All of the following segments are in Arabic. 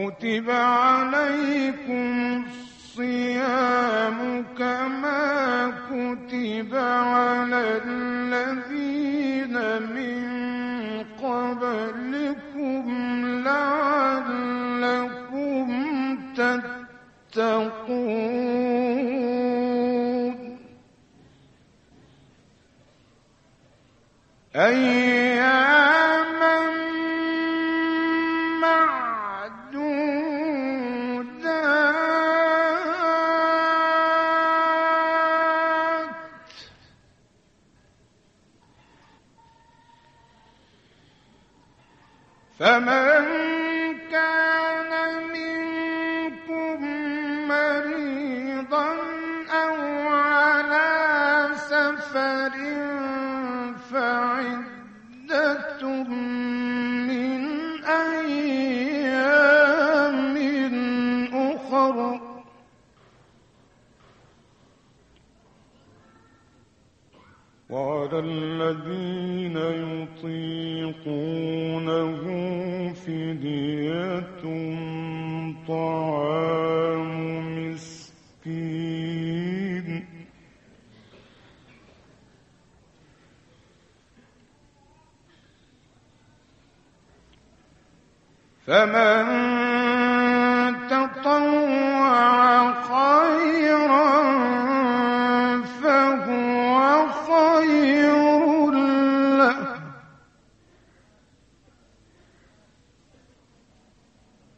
كتب عليكم الصيام كما كتب على الذين من فمن كان منكم مريضا وعلى الذين يطيقونه فدية طعام مسكين فمن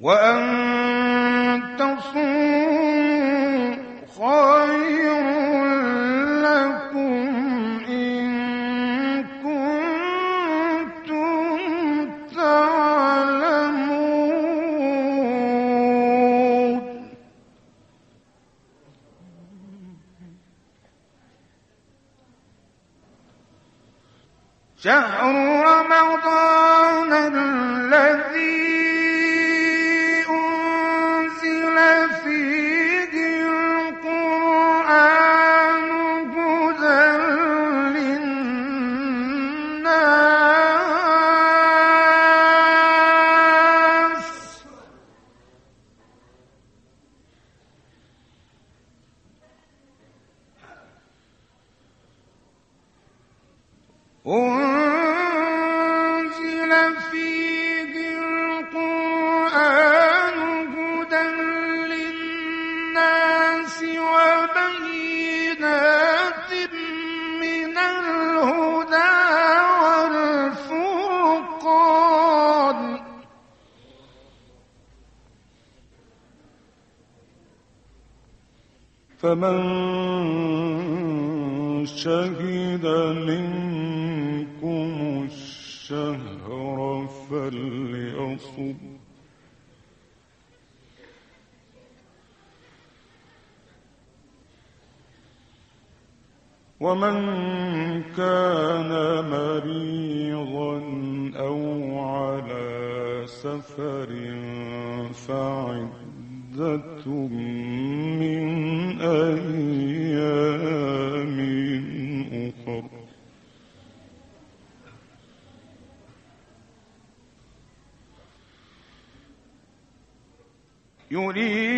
وأن تصوموا خير لكم إن كنتم تعلمون شهر رمضان فمن شهد منكم الشهر فليصم. ومن كان مريضا أو على سفر فعدة من أيام يريد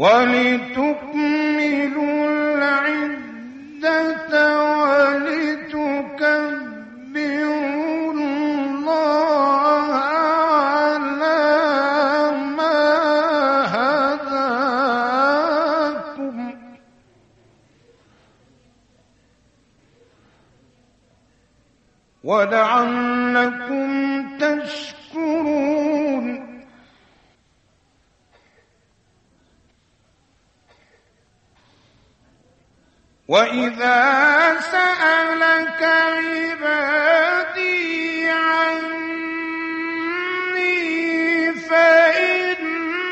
ولتكملوا العدة ولتكبروا الله على ما هداكم. ولعن وإذا سألك عبادي عني فإني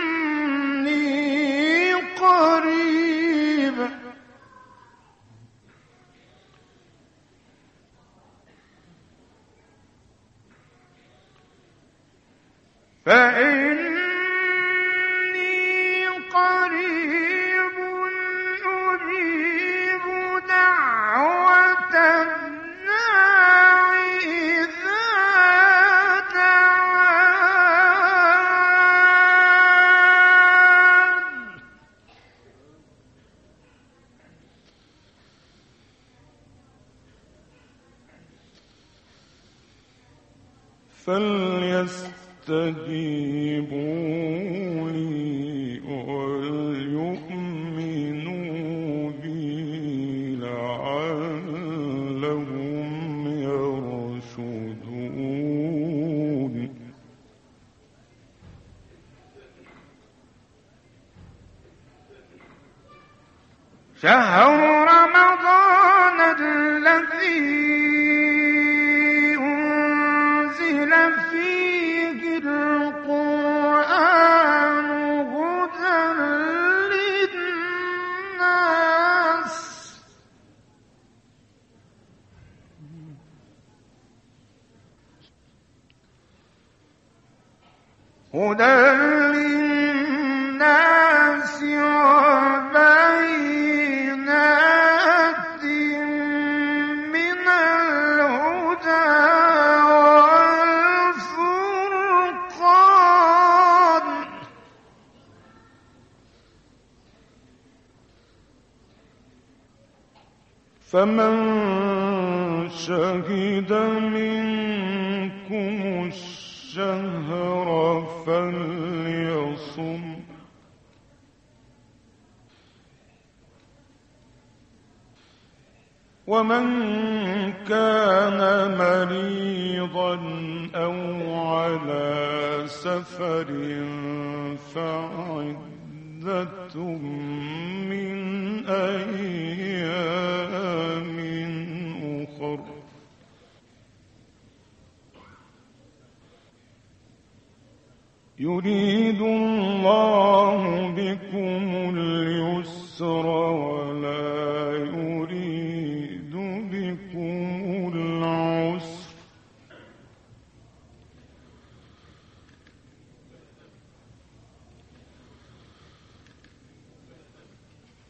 قريب فإني فليستجيبوا لي وليؤمنوا بي لعلهم يرشدون. شهر هدى للناس وبينات من الهدى والفرقان. فمن شهد منكم الشهر ومن كان مريضا أو على سفر فعدة من أيام أخر. يريد الله بكم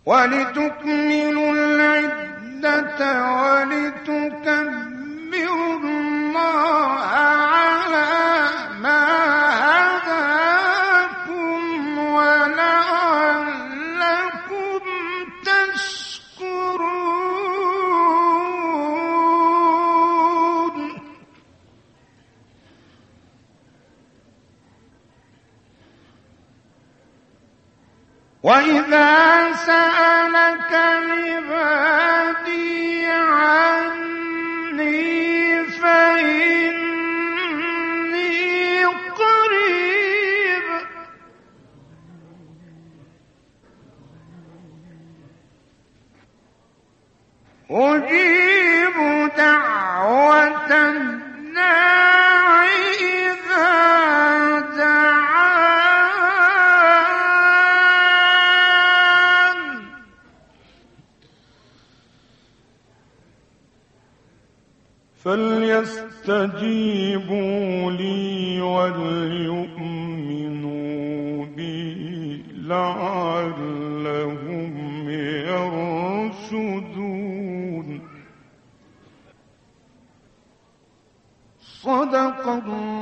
ولتكملوا العدة ولتكبروا وإذا سألك عبادي عني فليستجيبوا لي وليؤمنوا بي لعلهم يرشدون صدق الله